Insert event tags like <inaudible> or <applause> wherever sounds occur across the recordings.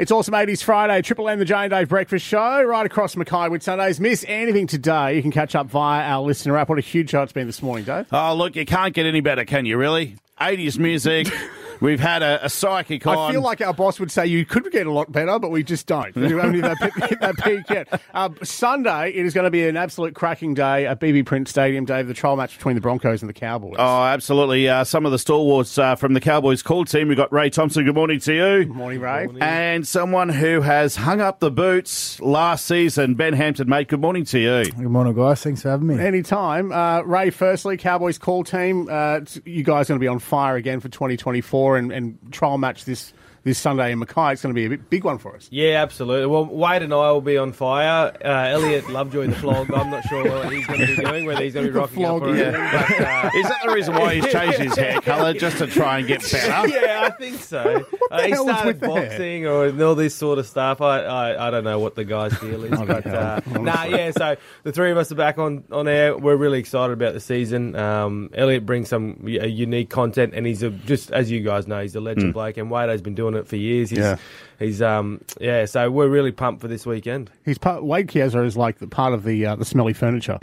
It's Awesome 80s Friday, Triple M, the Jane Dave Breakfast Show, right across Mackay Whitsundays. Miss anything today, you can catch up via our listener app. What a huge show it's been this morning, Dave. Oh, look, you can't get any better, can you, really? 80s music. <laughs> We've had a, a psychic on. I feel like our boss would say you could get a lot better, but we just don't. We haven't hit that, hit that peak yet. Uh, Sunday, it is going to be an absolute cracking day at BB Print Stadium, Dave, the trial match between the Broncos and the Cowboys. Oh, absolutely. Uh, some of the stalwarts uh, from the Cowboys call team. We've got Ray Thompson. Good morning to you. Good morning, Ray. And someone who has hung up the boots last season, Ben Hampton, mate. Good morning to you. Good morning, guys. Thanks for having me. Anytime. Uh, Ray, firstly, Cowboys call team. Uh, you guys are going to be on fire again for 2024 and, and trial match this this Sunday in Mackay. It's going to be a big, big one for us. Yeah, absolutely. Well, Wade and I will be on fire. Uh, Elliot Lovejoy, the flog. I'm not sure what he's going to be doing, whether he's going to be rocking up or yeah. anything. But, uh, Is that the reason why he's changed his hair colour just to try and get better? <laughs> yeah, I think so. <laughs> Uh, he hell is started with boxing or all this sort of stuff. I, I, I don't know what the guy's deal is, <laughs> but uh, nah, yeah. So the three of us are back on, on air. We're really excited about the season. Um, Elliot brings some uh, unique content, and he's a, just as you guys know, he's a legend bloke. And Wade has been doing it for years. He's, Yeah. he's um, yeah. So we're really pumped for this weekend. He's part, Wade Chiesa is like the part of the uh, the smelly furniture <laughs> uh,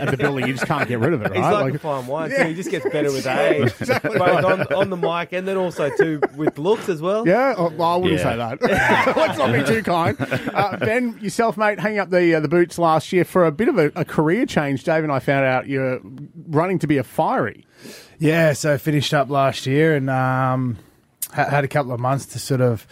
at the building. You just can't get rid of it, right? He's like, a fine wine too. He just gets better with age, <laughs> both on, on the mic and then also too with looks as well. Yeah, oh, well, I wouldn't Yeah. say that. <laughs> Let's not be too kind. Uh, ben, yourself, mate, hanging up the uh, the boots last year for a bit of a, a career change. Dave and I found out you're running to be a fiery. Yeah, so finished up last year and um, ha- had a couple of months to sort of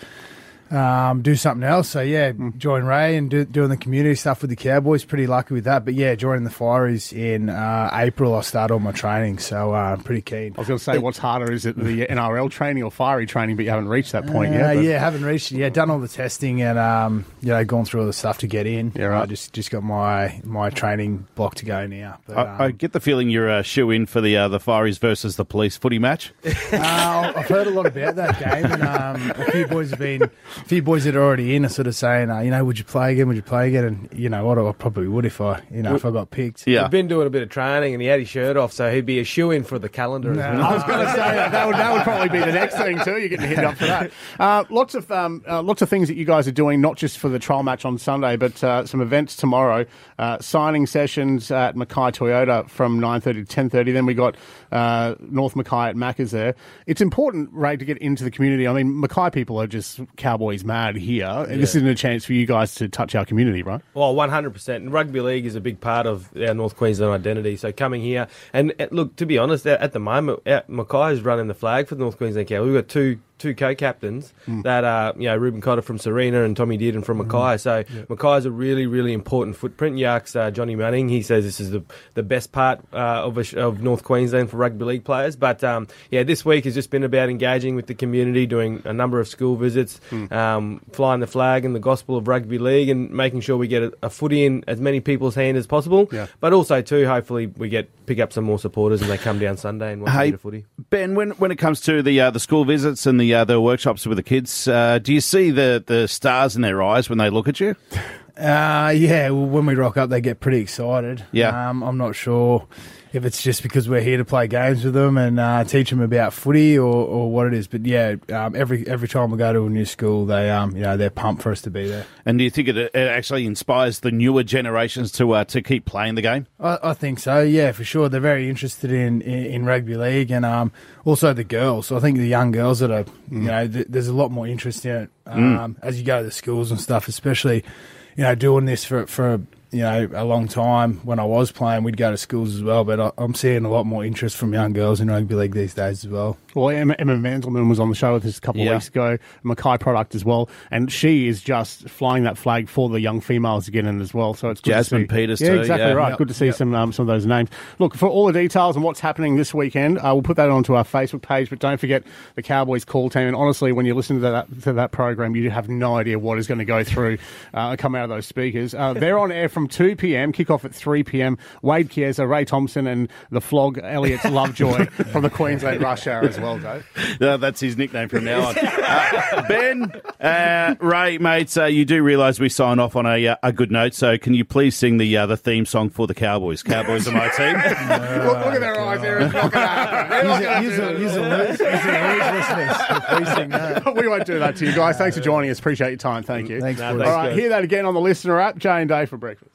um, do something else. So yeah, join Ray and do, doing the community stuff with the Cowboys. Pretty lucky with that. But yeah, joining the Fireys in uh, April, I start all my training. So uh, I'm pretty keen. I was going to say, what's harder? Is it the NRL training or fiery training? But you haven't reached that point Uh, yet. but- yeah, haven't reached. Yeah, done all the testing and um, you know gone through all the stuff to get in. Yeah, right. I just just got my my training block to go now. But, um, I, I get the feeling you're a shoe in for the uh, the Fireys versus the Police footy match. <laughs> Uh, I've heard a lot about that game, and um, a few boys have been, a few boys that are already in are sort of saying, uh, you know, would you play again? Would you play again? And you know what, I probably would if I, you know, if I got picked. Yeah. He'd been doing a bit of training and he had his shirt off, so he'd be a shoe in for the calendar. as well. I was going to say that, that would that would probably be the next thing too. You're getting hit up for that. Uh, lots of um, uh, lots of things that you guys are doing, not just for the trial match on Sunday, but uh, some events tomorrow. Uh, signing sessions at Mackay Toyota from 9:30 to 10:30. Then we got uh, North Mackay at Macca's there. It's important, Ray, to get into the community. I mean, Mackay people are just Cowboys mad here, and this isn't a chance for you guys to touch our community, right? Well, one hundred percent. And rugby league is a big part of our North Queensland identity. So coming here and look, to be honest, at the moment, Mackay is running the flag for the North Queensland Cowboys. We've got two two co-captains that are you know Reuben Cotter from Sarina and Tommy Dearden from Mackay. So Mackay is a really really important footprint. Ask uh, Johnny Manning, he says this is the the best part uh, of a, of North Queensland for rugby league players. But um, yeah, this week has just been about engaging with the community, doing a number of school visits, um, flying the flag and the gospel of rugby league, and making sure we get a, a footy in as many people's hand as possible. Yeah. But also too, hopefully we get pick up some more supporters and they come down Sunday and watch a Hey, bit of footy. Ben, when when it comes to the uh, the school visits and the uh, the workshops with the kids, uh, do you see the, the stars in their eyes when they look at you? <laughs> Uh, yeah, well, when we rock up, they get pretty excited. Yeah. Um, I'm not sure if it's just because we're here to play games with them and uh, teach them about footy or, or what it is. But yeah, um, every every time we go to a new school, they um, you know they're pumped for us to be there. And do you think it, it actually inspires the newer generations to uh, to keep playing the game? I, I think so. Yeah, for sure. They're very interested in, in, in rugby league and um, also the girls. So I think the young girls that are, you know, th- there's a lot more interest in it um, as you go to the schools and stuff. Especially, you know, doing this for for you know a long time. When I was playing, we'd go to schools as well. But I, I'm seeing a lot more interest from young girls in rugby league these days as well. Well, Emma, Emma Manzelmann was on the show with us a couple Yeah. of weeks ago, a Mackay product as well, and she is just flying that flag for the young females again in as well. So it's Jasmine. Peters yeah, too, exactly yeah. right. Yep, Good to see yep. some um, some of those names. Look for all the details and what's happening this weekend. Uh, we'll put that onto our Facebook page, but don't forget the Cowboys call team. And honestly, when you listen to that to that program, you have no idea what is going to go through uh, come out of those speakers. Uh, they're on air from from 2 p.m., kick off at 3 p.m. Wade Chiesa, Ray Thompson, and the flog Elliot's Lovejoy <laughs> from the Queensland Rush Hour as well, Dave. Uh, that's his nickname from now on. Uh, ben, uh, Ray, mates, uh, you do realise we sign off on a, uh, a good note, so can you please sing the uh, the theme song for the Cowboys? Cowboys are my <laughs> team. look, look at their eyes there. It's not going to happen. They're not gonna Use do a, that. use use a lose listeners. Please sing that. <laughs> we won't do that to you guys. Thanks for joining us. Appreciate your time. Thank you. Thanks, No, boys. thanks, All right, guys. hear that again on the listener app. Jay and Dave for breakfast.